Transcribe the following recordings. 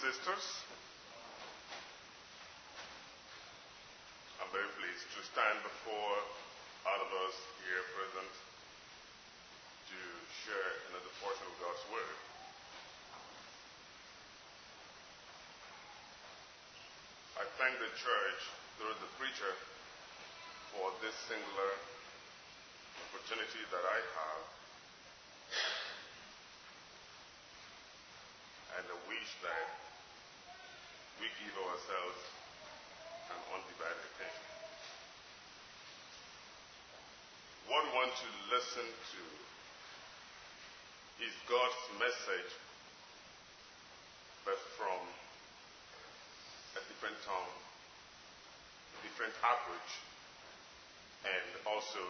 sisters, I'm very pleased to stand before all of us here present to share another portion of God's Word. I thank the church through the preacher for this singular opportunity that I have and I wish that we give ourselves an undivided attention. What we want to listen to is God's message, but from a different tone, different approach, and also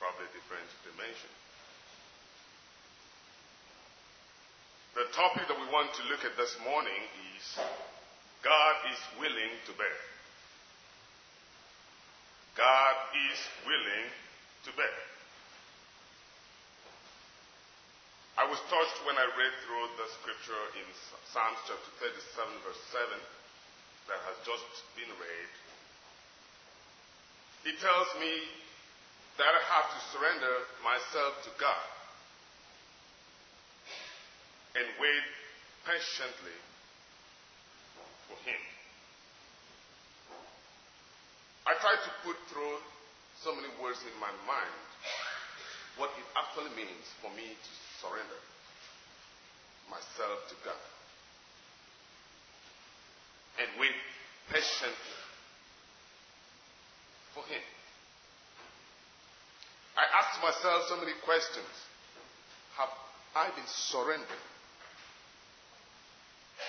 probably different dimension. The topic that we want to look at this morning is God is willing to bear. God is willing to bear. I was touched when I read through the scripture in Psalms chapter 37, verse 7, that has just been read. It tells me that I have to surrender myself to God and wait patiently Him. I try to put through so many words in my mind what it actually means for me to surrender myself to God and wait patiently for Him. I asked myself so many questions. Have I been surrendered?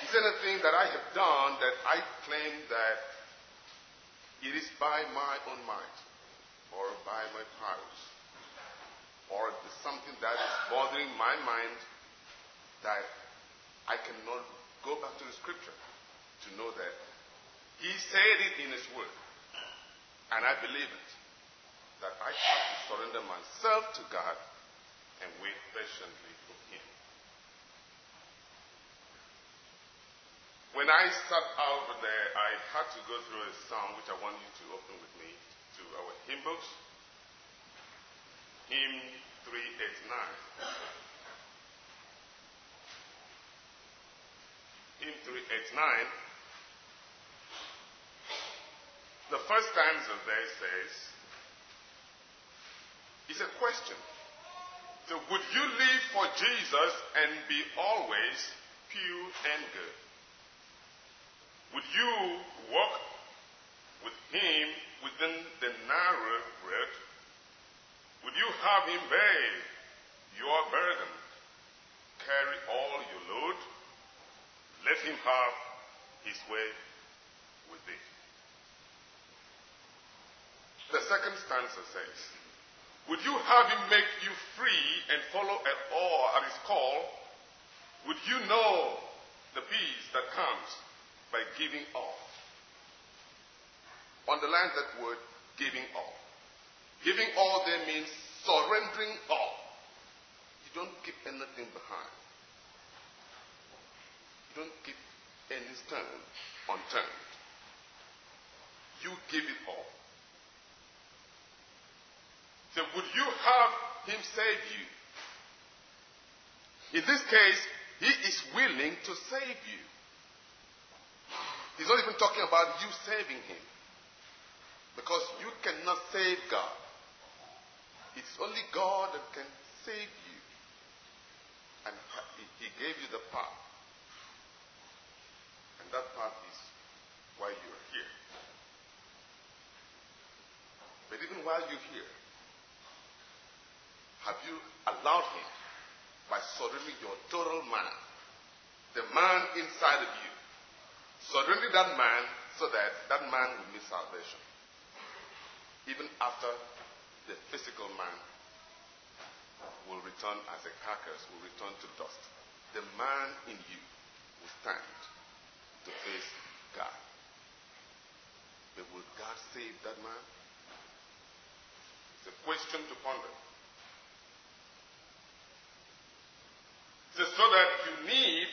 Is anything that I have done that I claim that it is by my own might or by my powers? Or something that is bothering my mind that I cannot go back to the scripture to know that he said it in his word? And I believe it that I have to surrender myself to God and wait patiently for him. When I sat out there, I had to go through a song which I want you to open with me to our hymn books. Hymn 389. Hymn 389. The first stanza there says, it's a question. So, would you live for Jesus and be always pure and good? Would you walk with him within the narrow road? Would you have him bear your burden, carry all your load? Let him have his way with thee. The second stanza says, Would you have him make you free and follow at all at his call? Would you know the peace that comes by giving all. Underline that word, giving all. Giving all there means surrendering all. You don't keep anything behind. You don't keep any stone unturned. You give it all. So, would you have Him save you? In this case, He is willing to save you. He's not even talking about you saving him. Because you cannot save God. It's only God that can save you. And he gave you the path. And that path is why you're here. But even while you're here, have you allowed him by surrendering your total man, the man inside of you, surrendering that man so that that man will miss salvation. Even after the physical man will return as a carcass, will return to dust. The man in you will stand to face God. But will God save that man? It's a question to ponder. So that you need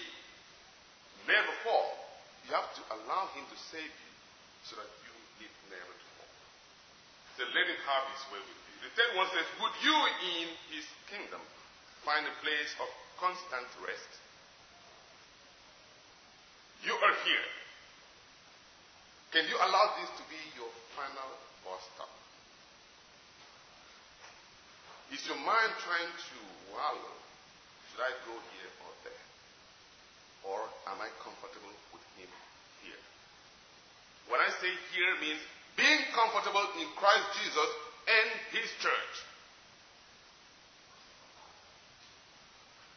never fall. You have to allow Him to save you so that you live never to fall. So let have His way with you. The third one says, Would you in His kingdom find a place of constant rest? You are here. Can you allow this to be your final bus stop? Is your mind trying to wallow? Should I go here or there? Or am I comfortable with Him here? When I say here means being comfortable in Christ Jesus and His church.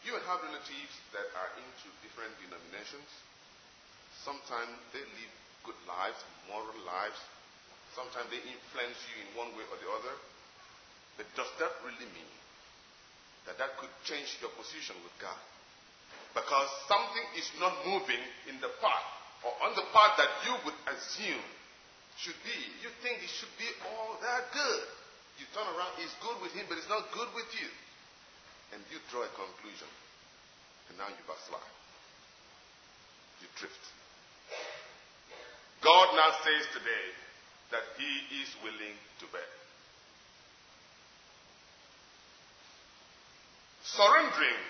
You have relatives that are into different denominations. Sometimes they live good lives, moral lives. Sometimes they influence you in one way or the other. But does that really mean that that could change your position with God? Because something is not moving in the path or on the path that you would assume should be. You think it should be all that good. You turn around, it's good with him, but it's not good with you. And you draw a conclusion. And now you backslide. You drift. God now says today that He is willing to bear. Surrendering,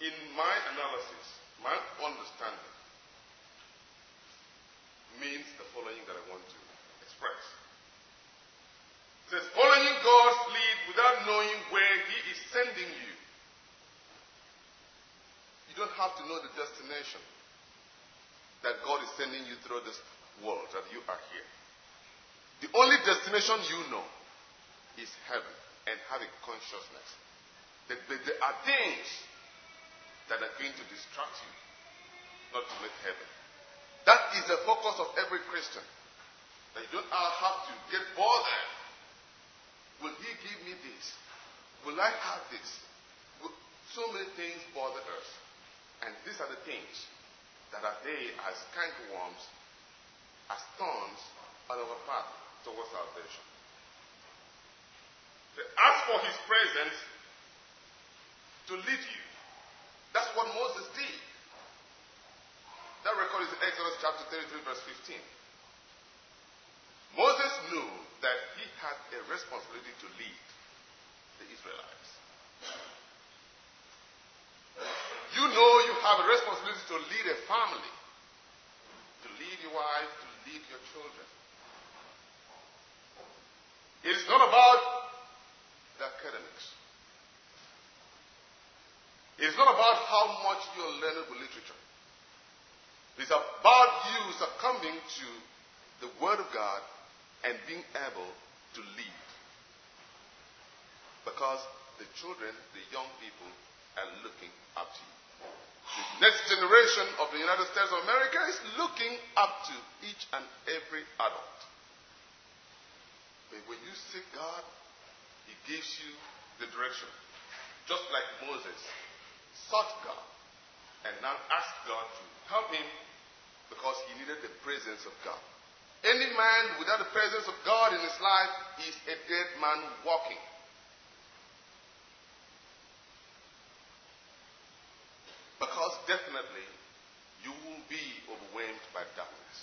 in my analysis, my understanding, means the following that I want to express. It says, following God's lead without knowing where He is sending you. You don't have to know the destination that God is sending you through this world, that you are here. The only destination you know is heaven and having consciousness. That there are things that are going to distract you, not to make heaven. That is the focus of every Christian. That you don't have to get bothered. Will he give me this? Will I have this? So many things bother us. And these are the things that are they as cankerworms, as thorns on our path towards salvation. They ask for his presence to lead you. That's what Moses did. That record is in Exodus chapter 33, verse 15. Moses knew that he had a responsibility to lead the Israelites. You know you have a responsibility to lead a family, to lead your wife, to lead your children. It is not about the academics. It is not about how much you are learning with literature. It's about you succumbing to the Word of God and being able to lead. Because the children, the young people, are looking up to you. The next generation of the United States of America is looking up to each and every adult. But when you seek God, He gives you the direction. Just like Moses sought God and now asked God to help him because he needed the presence of God. Any man without the presence of God in his life is a dead man walking. Because definitely you will be overwhelmed by darkness.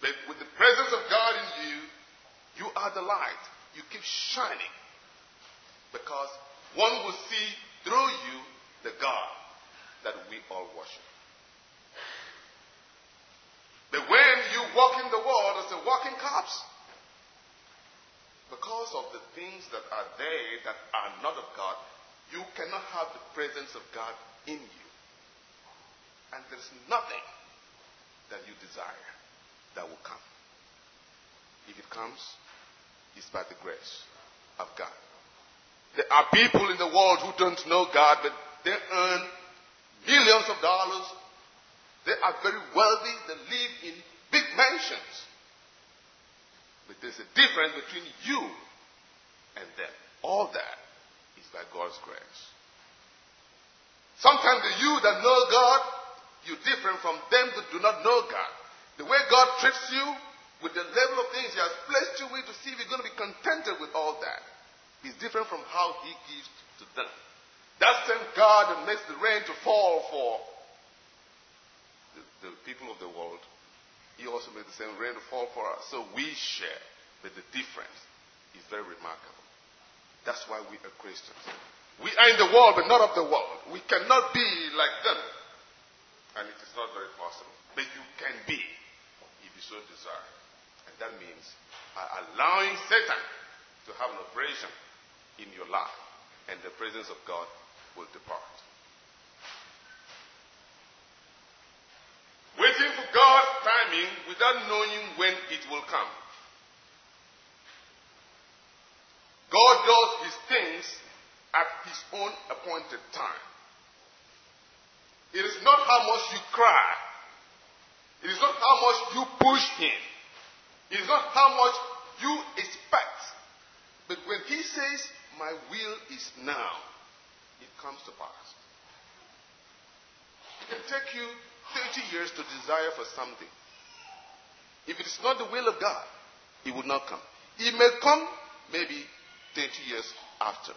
But with the presence of God in you, you are the light. You keep shining. Because one will see through you the God that we all worship. But when you walk in the world as a walking corpse, because of the things that are there that are not of God, you cannot have the presence of God in you. And there's nothing that you desire that will come. If it comes, it's by the grace of God. There are people in the world who don't know God, but they earn millions of dollars. They are very wealthy. They live in big mansions. But there's a difference between you and them. All that is by God's grace. Sometimes the you that know God, you're different from them that do not know God. The way God treats you, with the level of things He has placed you with, to see if you're going to be contented with all that, is different from how He gives to them. That same God that makes the rain to fall for the people of the world, He also makes the same rain to fall for us. So we share, but the difference is very remarkable. That's why we are Christians. We are in the world, but not of the world. We cannot be like them. And it is not very possible. But you can be if you so desire. And that means allowing Satan to have an operation in your life, and the presence of God will depart. Waiting for God's timing without knowing when it will come. God does his things at his own appointed time. It is not how much you cry. It is not how much you push him. It is not how much you expect. But when he says, My will is now, it comes to pass. It can take you 30 years to desire for something. If it is not the will of God, it will not come. It may come maybe 30 years after.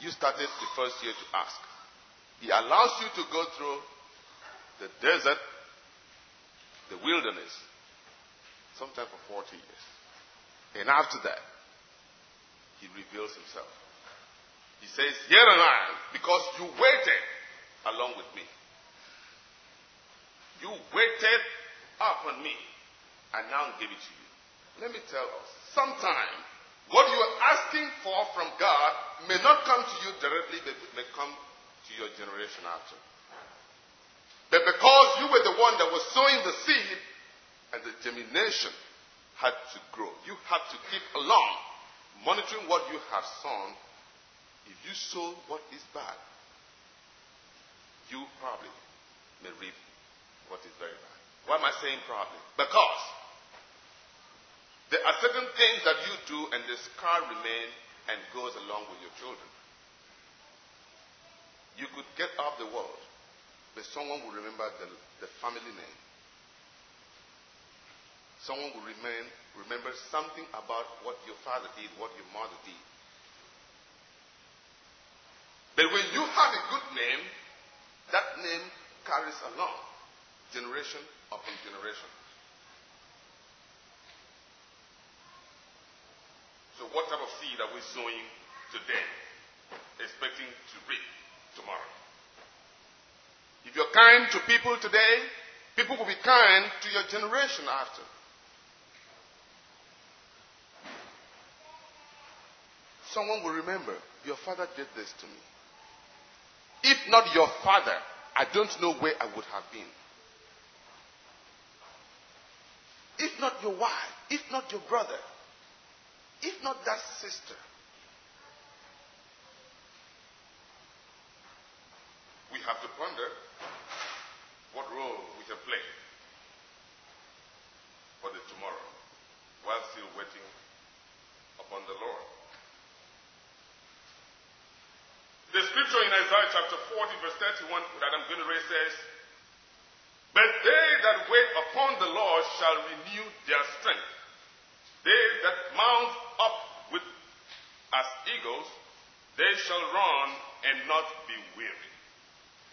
You started the first year to ask. He allows you to go through the desert, the wilderness, sometime for 40 years. And after that, he reveals himself. He says, Here am I, because you waited along with me. You waited upon me, and now give it to you. Let me tell us, sometimes what you are asking for from God may not come to you directly, but may come to your generation after. But because you were the one that was sowing the seed, and the germination had to grow. You had to keep along, monitoring what you have sown. If you sow what is bad, you probably may reap what is very bad. Why am I saying probably? Because there are certain things that you do and the scar remains and goes along with your children. You could get off the world, but someone will remember the, the family name someone will remain, remember something about what your father did, what your mother did. But when you have a good name, that name carries along generation upon generation. So, what type of seed are we sowing today, expecting to reap tomorrow? If you're kind to people today, people will be kind to your generation after. Someone will remember, your father did this to me. If not your father, I don't know where I would have been. If not your wife, if not your brother, if not that sister. We have to ponder what role we have play for the tomorrow while still waiting upon the Lord. The scripture in Isaiah chapter 40, verse 31 that I'm going to read says, But they that wait upon the Lord shall renew their strength. They that mount up with as eagles, they shall run and not be weary.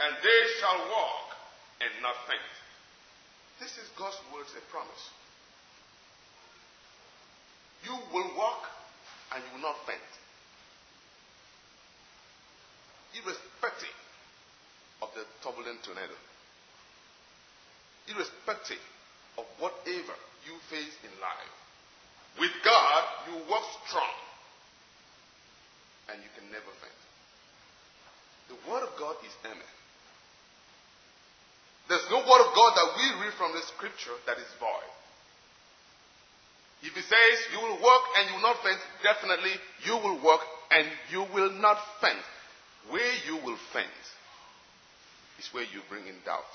And they shall walk and not faint. This is God's words, a promise. You will walk and you will not faint irrespective of the turbulent tornado, irrespective of whatever you face in life. With God, you walk strong and you can never faint. The Word of God is amen. There's no Word of God that we read from the Scripture that is void. If He says you will walk and you will not faint, definitely you will walk and you will not faint. Where you will faint is where you bring in doubt.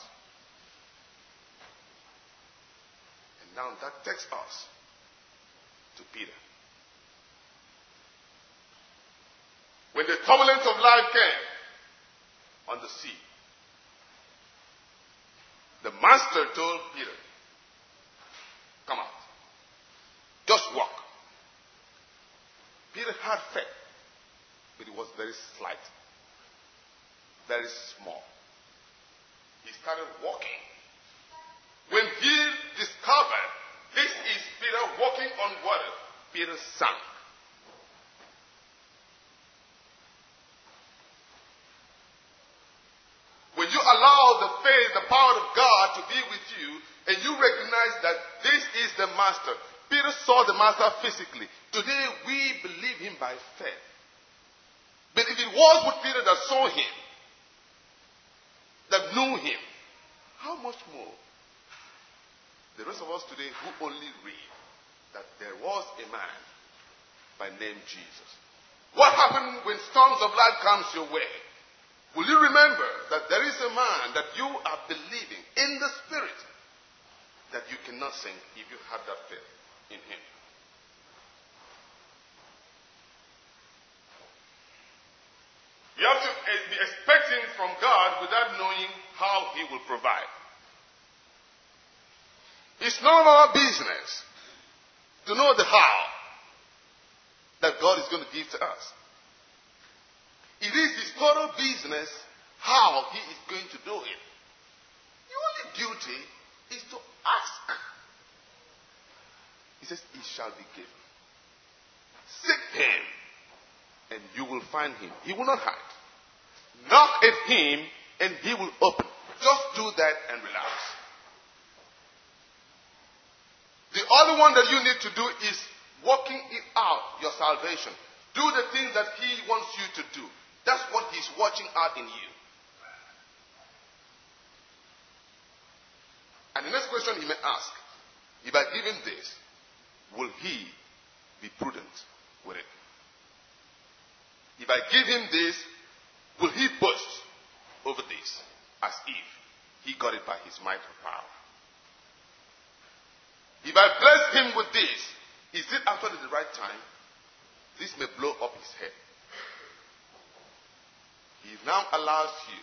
And now that takes us to Peter. When the turbulence of life came on the sea, the master told Peter, Come out. Just walk. Peter had faith, but it was very slight very small. He started walking When he discovered this is Peter walking on water, Peter sank. When you allow the faith, the power of God to be with you, and you recognize that this is the master. Peter saw the master physically. Today we believe him by faith. But if it was with Peter that saw him, that knew him, how much more the rest of us today who only read that there was a man by name Jesus. What happened when storms of life comes your way? Will you remember that there is a man that you are believing in the spirit that you cannot sing if you have that faith in him? You have to be expecting from God without knowing how he will provide. It's none of our business to know the how that God is going to give to us. It is his total business how he is going to do it. Your only duty is to ask. He says, It shall be given. Seek him, and you will find him. He will not hide. Knock at him, and he will open. Just do that and relax. The only one that you need to do is working it out, your salvation. Do the things that he wants you to do. That's what he's watching out in you. And the next question he may ask if I give him this, will he be prudent with it? If I give him this, will he boast over this as if he got it by his might or power? If I bless him with this, is it actually the right time? This may blow up his head. He now allows you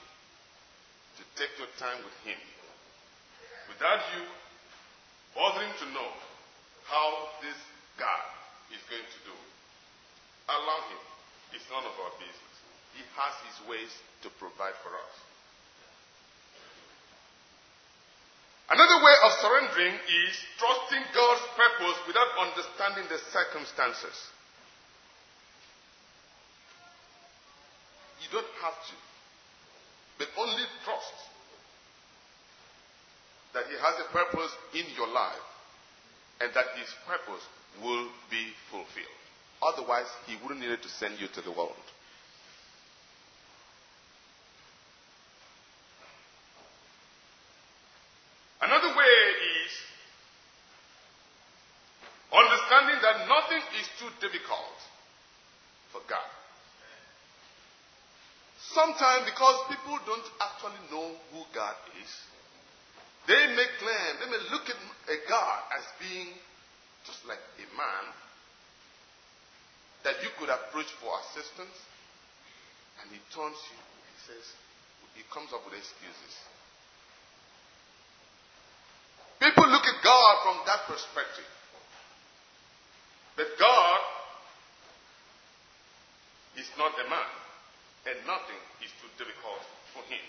to take your time with Him without you bothering to know how this God is going to do. Allow Him. It's none of our business. He has His ways to provide for us. Another way of surrendering is trusting God's purpose without understanding the circumstances. You don't have to, but only trust that He has a purpose in your life and that His purpose will be fulfilled. Otherwise, He wouldn't need to send you to the world. Another way is understanding that nothing is too difficult for God. Sometimes, because people don't actually know who God is, they may claim, they may look at a God as being just like a man that you could approach for assistance, and he turns you, he says, he comes up with excuses. People look at God from that perspective. But God is not a man and nothing is too difficult for him.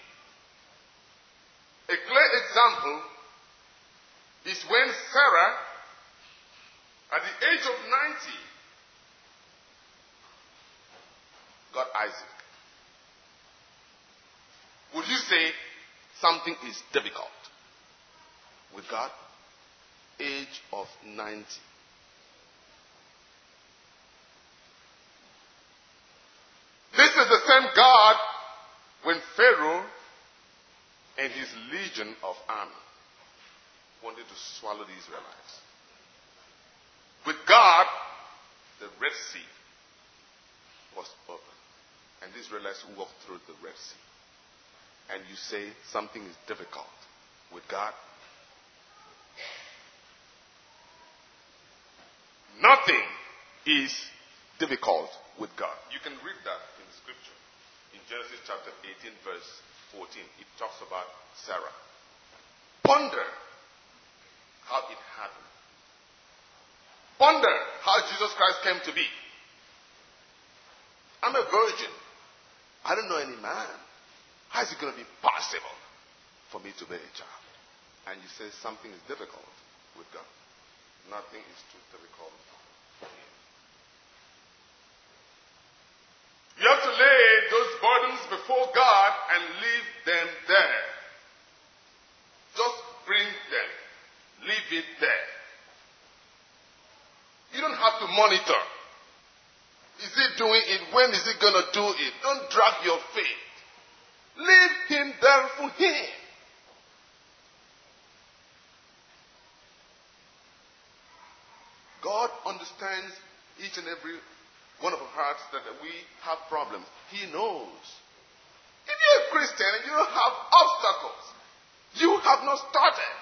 A clear example is when Sarah, at the age of 90, got Isaac. Would you say something is difficult with God? Age of 90. This is the same God when Pharaoh and his legion of army wanted to swallow the Israelites. With God, the Red Sea was open. And the Israelites walked through the Red Sea. And you say something is difficult with God? Nothing is difficult with God. You can read that in the Scripture. In Genesis chapter 18, verse 14, it talks about Sarah. Ponder how it happened. Ponder how Jesus Christ came to be. I'm a virgin. I don't know any man. How is it going to be possible for me to bear a child? and you say something is difficult with God. Nothing is too difficult for Him. You have to lay those burdens before God and leave them there. Just bring them. Leave it there. You don't have to monitor. Is he doing it? When is he going to do it? Don't drag your feet. Leave him there for him. God understands each and every one of our hearts that we have problems. He knows. Christian you don't have obstacles, you have not started.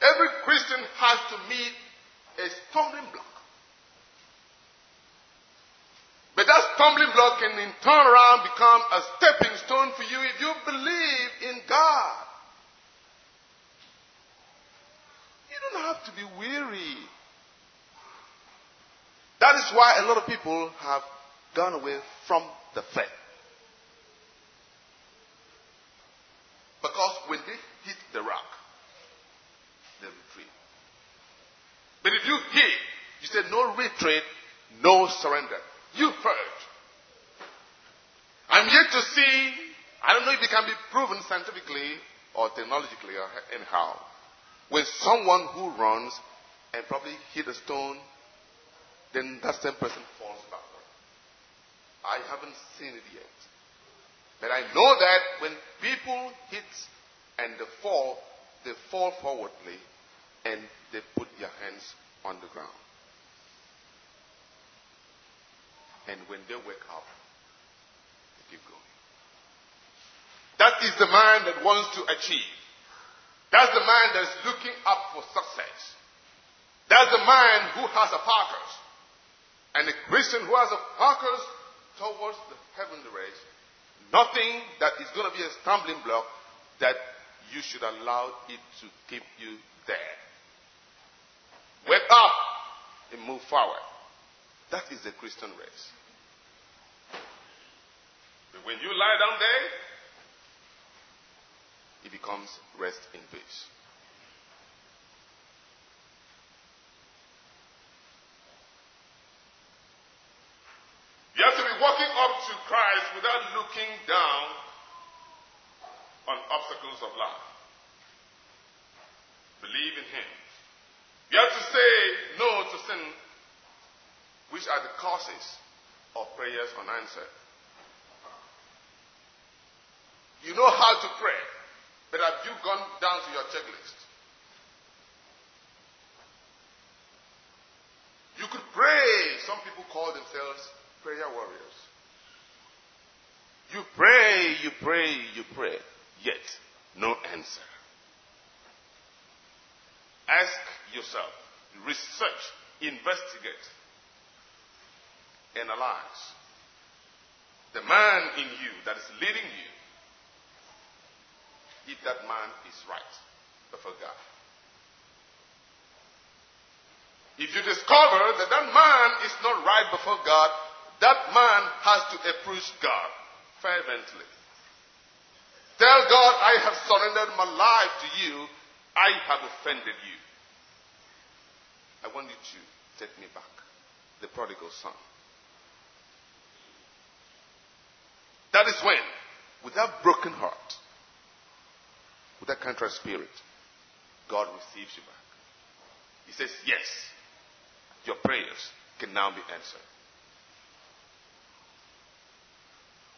Every Christian has to meet a stumbling block. But that stumbling block can in turn around become a stepping stone for you if you believe in God. You don't have to be weary. That is why a lot of people have gone away from the faith. Because when they hit the rock, they retreat. But if you hit, you say no retreat, no surrender. You heard. I'm yet to see, I don't know if it can be proven scientifically or technologically or anyhow, when someone who runs and probably hit a stone, then that same person falls backward. I haven't seen it yet. But I know that when people hit and they fall, they fall forwardly and they put their hands on the ground. And when they wake up, they keep going. That is the man that wants to achieve. That's the man that's looking up for success. That's the man who has a focus. And a Christian who has a focus towards the heavenly race, nothing that is going to be a stumbling block that you should allow it to keep you there. Wake up and move forward. That is the Christian race. But when you lie down there, it becomes rest in peace. You have to be walking up to Christ without looking down on obstacles of life. Believe in Him. You have to say no to sin which are the causes of prayers unanswered. You know how to pray, but have you gone down to your checklist? You could pray. Some people call themselves prayer warriors. You pray, you pray, you pray, yet no answer. Ask yourself, research, investigate analyze the man in you that is leading you, if that man is right before God. If you discover that that man is not right before God, that man has to approach God fervently. Tell God, I have surrendered my life to you. I have offended you. I want you to take me back. The prodigal son. That is when, with that broken heart, with that contrite spirit, God receives you back. He says, Yes, your prayers can now be answered.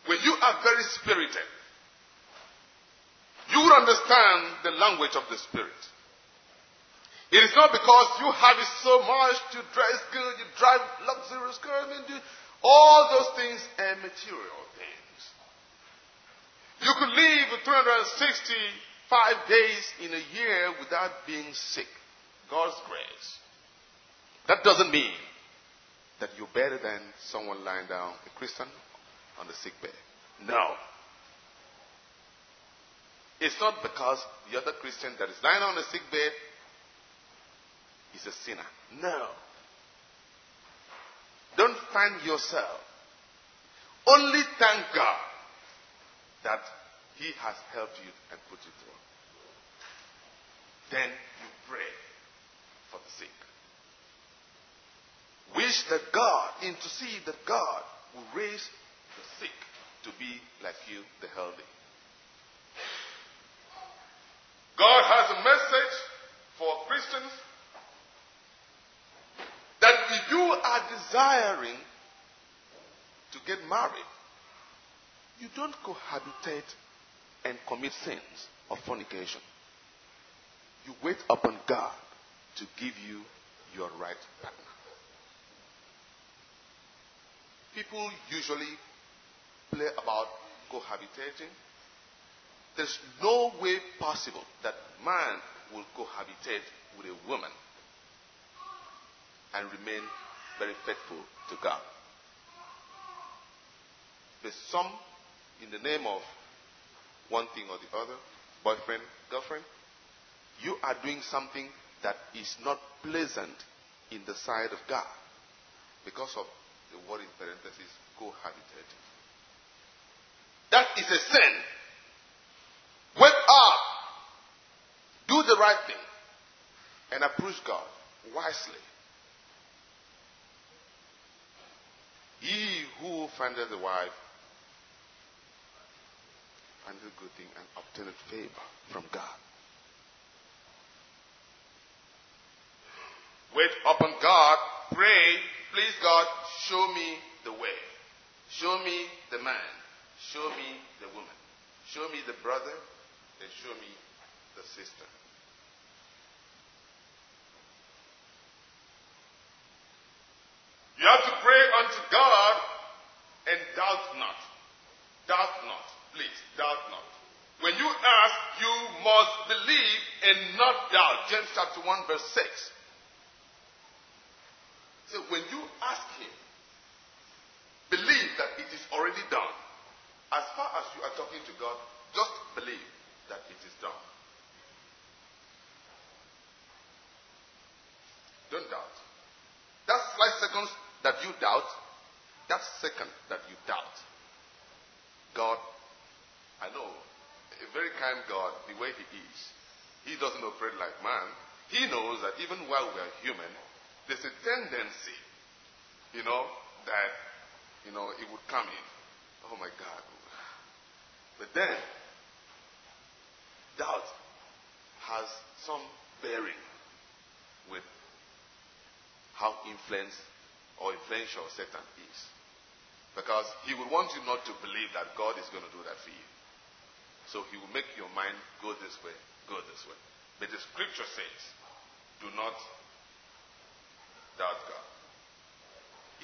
When you are very spirited, you will understand the language of the Spirit. It is not because you have it so much, you dress good, you drive luxurious cars, I mean, all those things are material things. You could live 365 days in a year without being sick. God's grace. That doesn't mean that you're better than someone lying down, a Christian, on the sick bed. No. It's not because the other Christian that is lying on the sick bed is a sinner. No. Don't find yourself. Only thank God that He has helped you and put you through. Then you pray for the sick. Wish that God, intercede that God will raise the sick to be like you, the healthy. God has a message for Christians that if you are desiring to get married, you don't cohabitate and commit sins of fornication. You wait upon God to give you your right partner. People usually play about cohabitating. There's no way possible that man will cohabitate with a woman and remain very faithful to God. There's some in the name of one thing or the other, boyfriend, girlfriend, you are doing something that is not pleasant in the sight of God because of the word in parentheses, cohabitating. That is a sin. Wake up. Do the right thing. And approach God wisely. He who findeth a wife findeth a good thing and obtaineth favor from God. Wait upon God, pray, please God, show me the way. Show me the man. Show me the woman. Show me the brother, and show me the sister. You have to pray unto God and doubt not. Doubt not. Please, doubt not. When you ask, you must believe and not doubt. James chapter 1, verse 6. So when you ask Him, believe that it is already done. As far as you are talking to God, just believe that it is done. Don't doubt. That's five seconds that you doubt. That's second that you doubt. God, I know, a very kind God, the way He is, He doesn't operate like man. He knows that even while we are human, there's a tendency, you know, that, you know, it would come in. Oh my God. But then, doubt has some bearing with how influenced or influential Satan is. Because he will want you not to believe that God is going to do that for you. So he will make your mind go this way, go this way. But the scripture says, do not doubt God.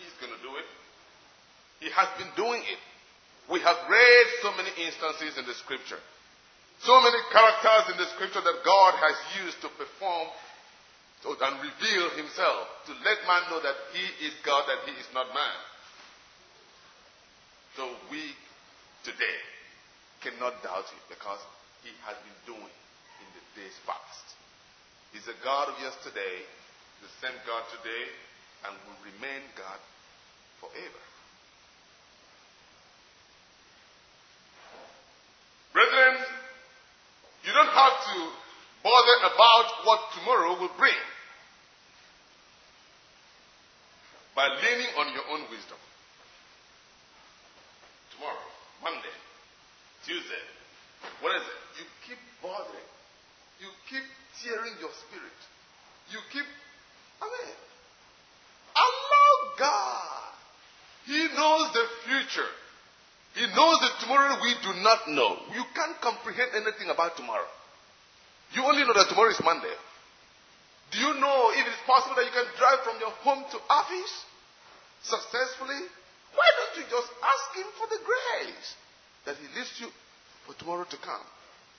He's going to do it. He has been doing it. We have read so many instances in the scripture. So many characters in the scripture that God has used to perform and reveal himself to let man know that he is God that he is not man. So we today cannot doubt him because he has been doing in the days past. He's a God of yesterday, the same God today, and will remain God forever. Brethren, you don't have to bother about what tomorrow will bring by leaning on your own wisdom. Tomorrow, Monday, Tuesday, what is it? You keep bothering. You keep tearing your spirit. You keep, I mean, allow God. He knows the future. He knows that tomorrow we do know. You can't comprehend anything about tomorrow. You only know that tomorrow is Monday. Do you know if it's possible that you can drive from your home to office successfully? Why don't you just ask Him for the grace that He leads you for tomorrow to come?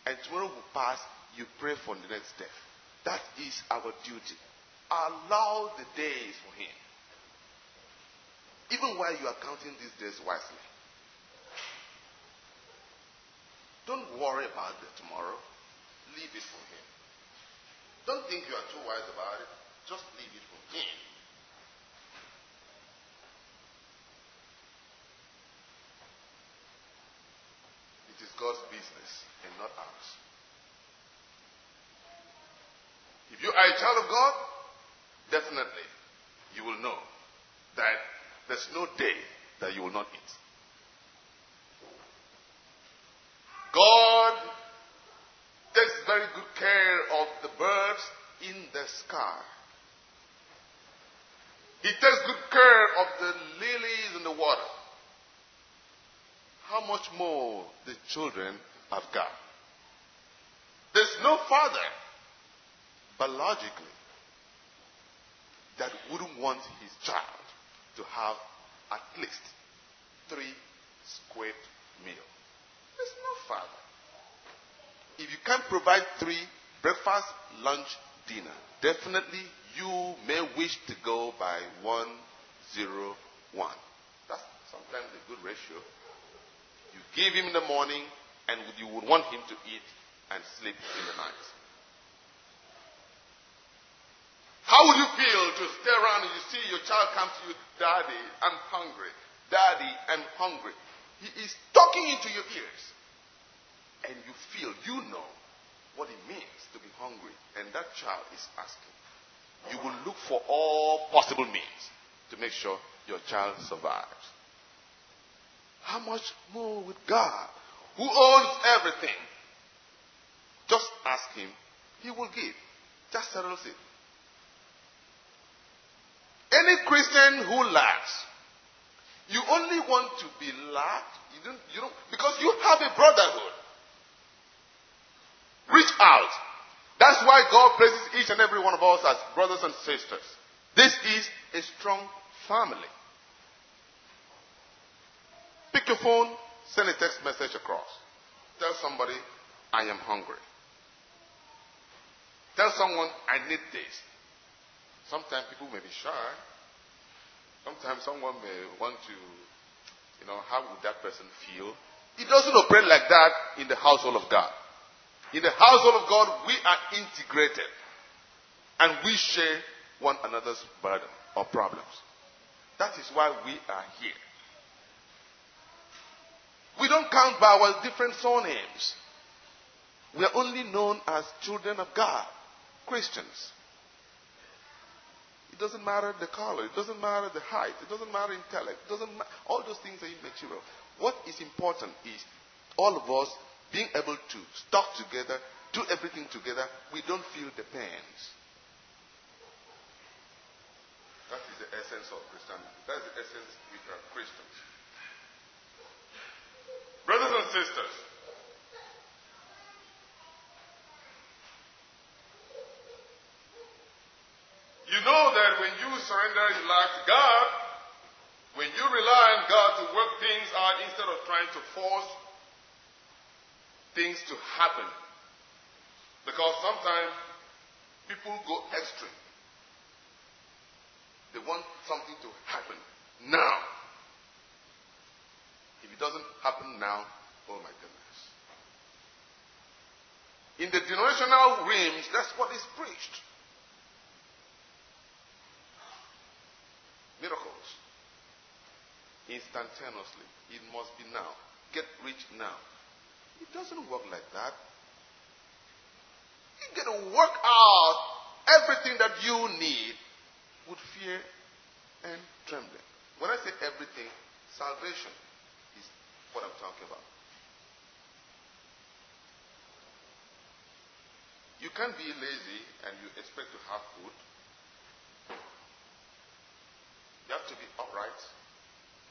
And tomorrow will pass, you pray for the next day. That is our duty. Allow the days for Him. Even while you are counting these days wisely. Don't worry about the tomorrow. Leave it for Him. Don't think you are too wise about it. Just leave it for Him. It is God's business and not ours. If you are a child of God, definitely you will know that there's no day that you will not eat. God takes very good care of the birds in the sky. He takes good care of the lilies in the water. How much more the children of God? There's no father, biologically, that wouldn't want his child to have at least three square meals. There's no father. If you can't provide three breakfast, lunch, dinner, definitely you may wish to go by one, zero, one. That's sometimes a good ratio. You give him in the morning, and you would want him to eat and sleep in the night. How would you feel to stay around and you see your child come to you, Daddy, I'm hungry. Daddy, I'm hungry. He is talking into your ears. And you feel, you know what it means to be hungry. And that child is asking. You will look for all possible means to make sure your child survives. How much more with God, who owns everything? Just ask Him, He will give. Just settles it. Any Christian who lacks, you only want to be lacked, you don't, you don't, because you have a brotherhood. Reach out. That's why God places each and every one of us as brothers and sisters. This is a strong family. Pick your phone, send a text message across. Tell somebody, I am hungry. Tell someone, I need this. Sometimes people may be shy. Sometimes someone may want to, you know, how would that person feel? It doesn't operate like that in the household of God. In the household of God, we are integrated and we share one another's burden or problems. That is why we are here. We don't count by our different surnames. We are only known as children of God, Christians. It doesn't matter the color. It doesn't matter the height. It doesn't matter intellect. It doesn't ma- all those things are immaterial. What is important is all of us being able to stuck together, do everything together. We don't feel the pains. That is the essence of Christianity. That's the essence we are Christians. Brothers and sisters, You know that when you surrender your life to God, when you rely on God to work things out instead of trying to force things to happen. Because sometimes people go extreme. They want something to happen now. If it doesn't happen now, oh my goodness. In the generational realms, that's what is preached. Miracles. Instantaneously. It must be now. Get rich now. It doesn't work like that. You're going to work out everything that you need with fear and trembling. When I say everything, salvation is what I'm talking about. You can't be lazy and you expect to have food. You have to be upright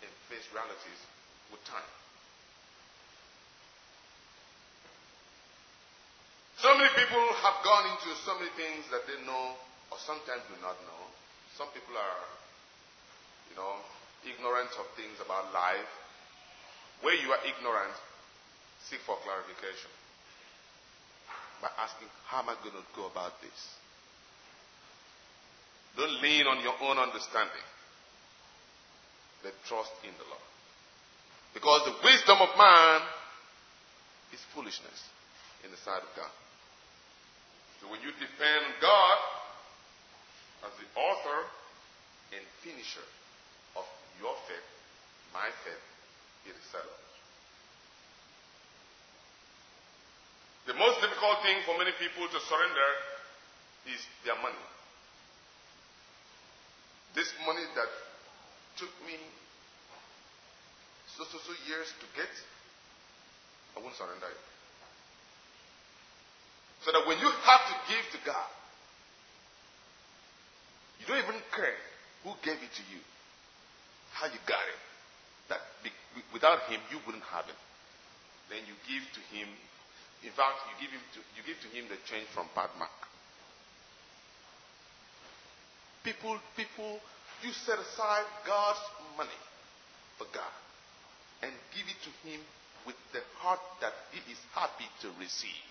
and face realities with time. So many people have gone into so many things that they know or sometimes do not know. Some people are, you know, ignorant of things about life. Where you are ignorant, seek for clarification by asking, How am I going to go about this? Don't lean on your own understanding but trust in the Lord. Because the wisdom of man is foolishness in the sight of God. So when you depend on God as the author and finisher of your faith, my faith, it is settled. The most difficult thing for many people to surrender is their money. This money that took me so so so years to get, I won't surrender it. So that when you have to give to God, you don't even care who gave it to you, how you got it. That without Him, you wouldn't have it. Then you give to Him. In fact, you give him to, you give to Him the change from Padmark. People, people, you set aside God's money for God and give it to Him with the heart that He is happy to receive.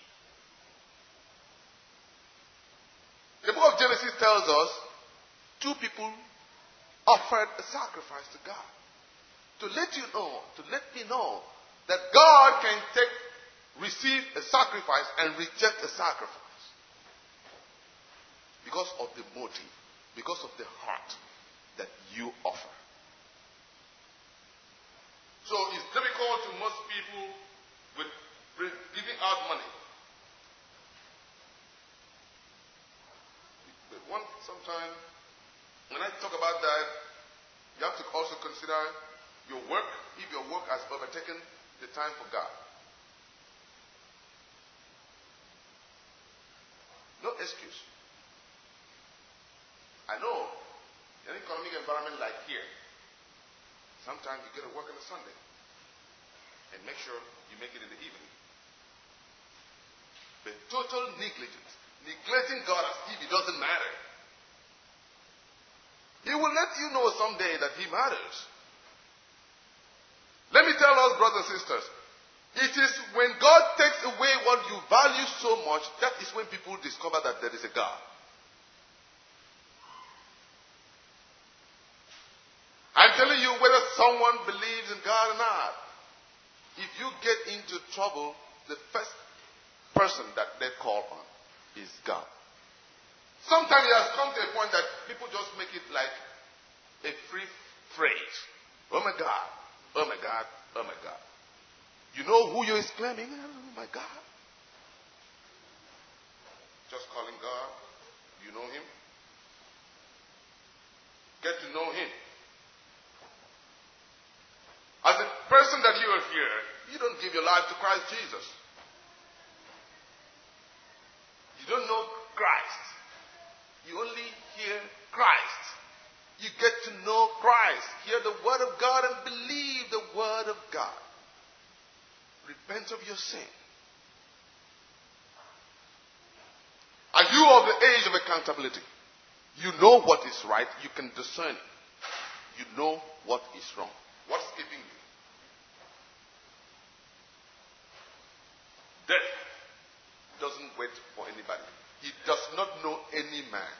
The book of Genesis tells us two people offered a sacrifice to God. To let you know, to let me know that God can take, receive a sacrifice and reject a sacrifice. Because of the motive, because of the heart that you offer. So it's difficult to most people with giving out money. But one sometimes when I talk about that, you have to also consider your work, if your work has overtaken the time for God. No excuse. I know in an economic environment like here, sometimes you get to work on a Sunday and make sure you make it in the evening. But total negligence, neglecting God as if it doesn't matter. He will let you know someday that He matters. Let me tell us, brothers and sisters, it is when God takes away what you value so much, that is when people discover that there is a God. I'm telling you whether someone believes in God or not. If you get into trouble, the first person that they call on is God. Sometimes it has come to a point that people just make it like a free phrase. Oh my God, oh my God, oh my God. You know who you're exclaiming? Oh my God. Just calling God. You know Him. Get to know Him. As a person that you are here, you don't give your life to Christ Jesus. You don't know Christ. You only hear Christ. You get to know Christ. Hear the Word of God and believe the Word of God. Repent of your sin. Are you of the age of accountability? You know what is right. You can discern it. You know what is wrong. What's keeping you? Death doesn't wait for anybody. He does not know any man.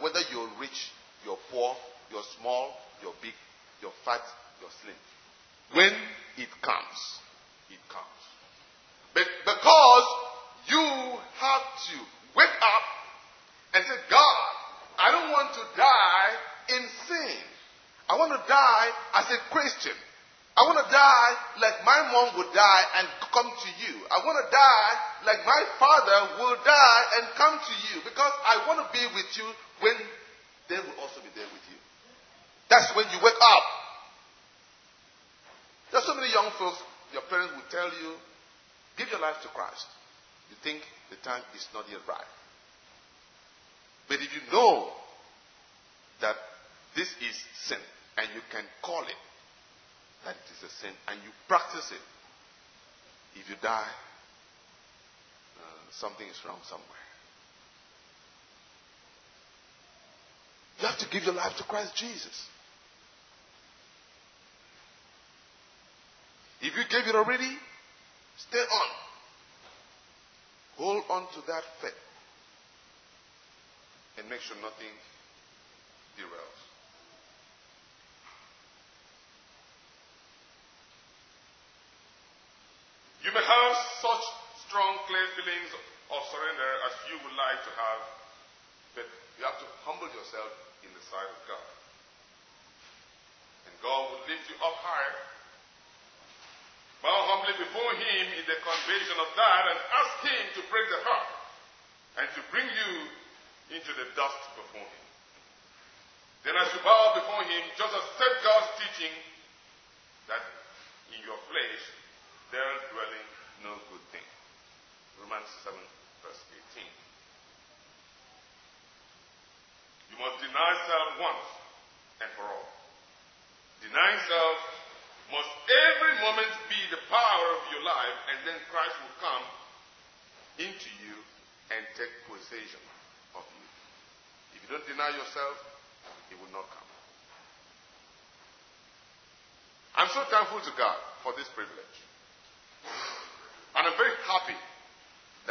Whether you're rich, you're poor, you're small, you're big, you're fat, you're slim. When it comes, it comes. But because you have to wake up and say, God, I don't want to die in sin. I want to die as a Christian. I want to die like my mom would die and come to you. I want to die like my father will die and come to you because I want to be with you when they will also be there with you. That's when you wake up. There's so many young folks, your parents will tell you, give your life to Christ. You think the time is not yet right. But if you know that this is sin and you can call it, that it is a sin and you practice it, if you die, uh, something is wrong somewhere. You have to give your life to Christ Jesus. If you gave it already, stay on. Hold on to that faith. And make sure nothing derails. You may have such strong, clear feelings of surrender as you would like to have, but you have to humble yourself in the sight of God. And God will lift you up higher. Bow humbly before Him in the conviction of that and ask Him to break the heart and to bring you into the dust before Him. Then as you bow before Him, just accept God's teaching that in your flesh there dwelling no good thing. Romans 7, verse 18. You must deny self once and for all. Denying self must every moment be the power of your life, and then Christ will come into you and take possession of you. If you don't deny yourself, he will not come. I'm so thankful to God for this privilege. And I'm very happy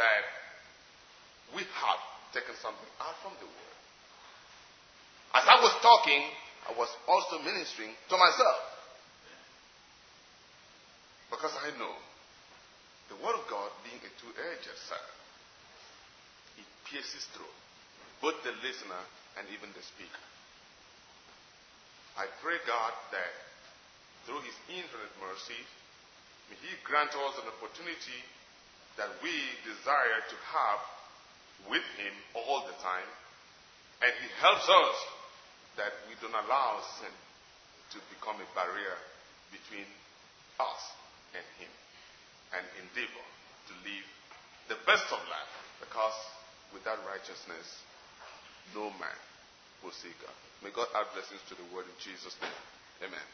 that we have taken something out from the Word. As I was talking, I was also ministering to myself. Because I know the Word of God being a two edged sword, it pierces through both the listener and even the speaker. I pray God that through His infinite mercy, may He grant us an opportunity that we desire to have with Him all the time, and He helps us that we don't allow sin to become a barrier between us and Him, and endeavor to live the best of life, because without righteousness, no man will see God. May God add blessings to the word in Jesus' name. Amen.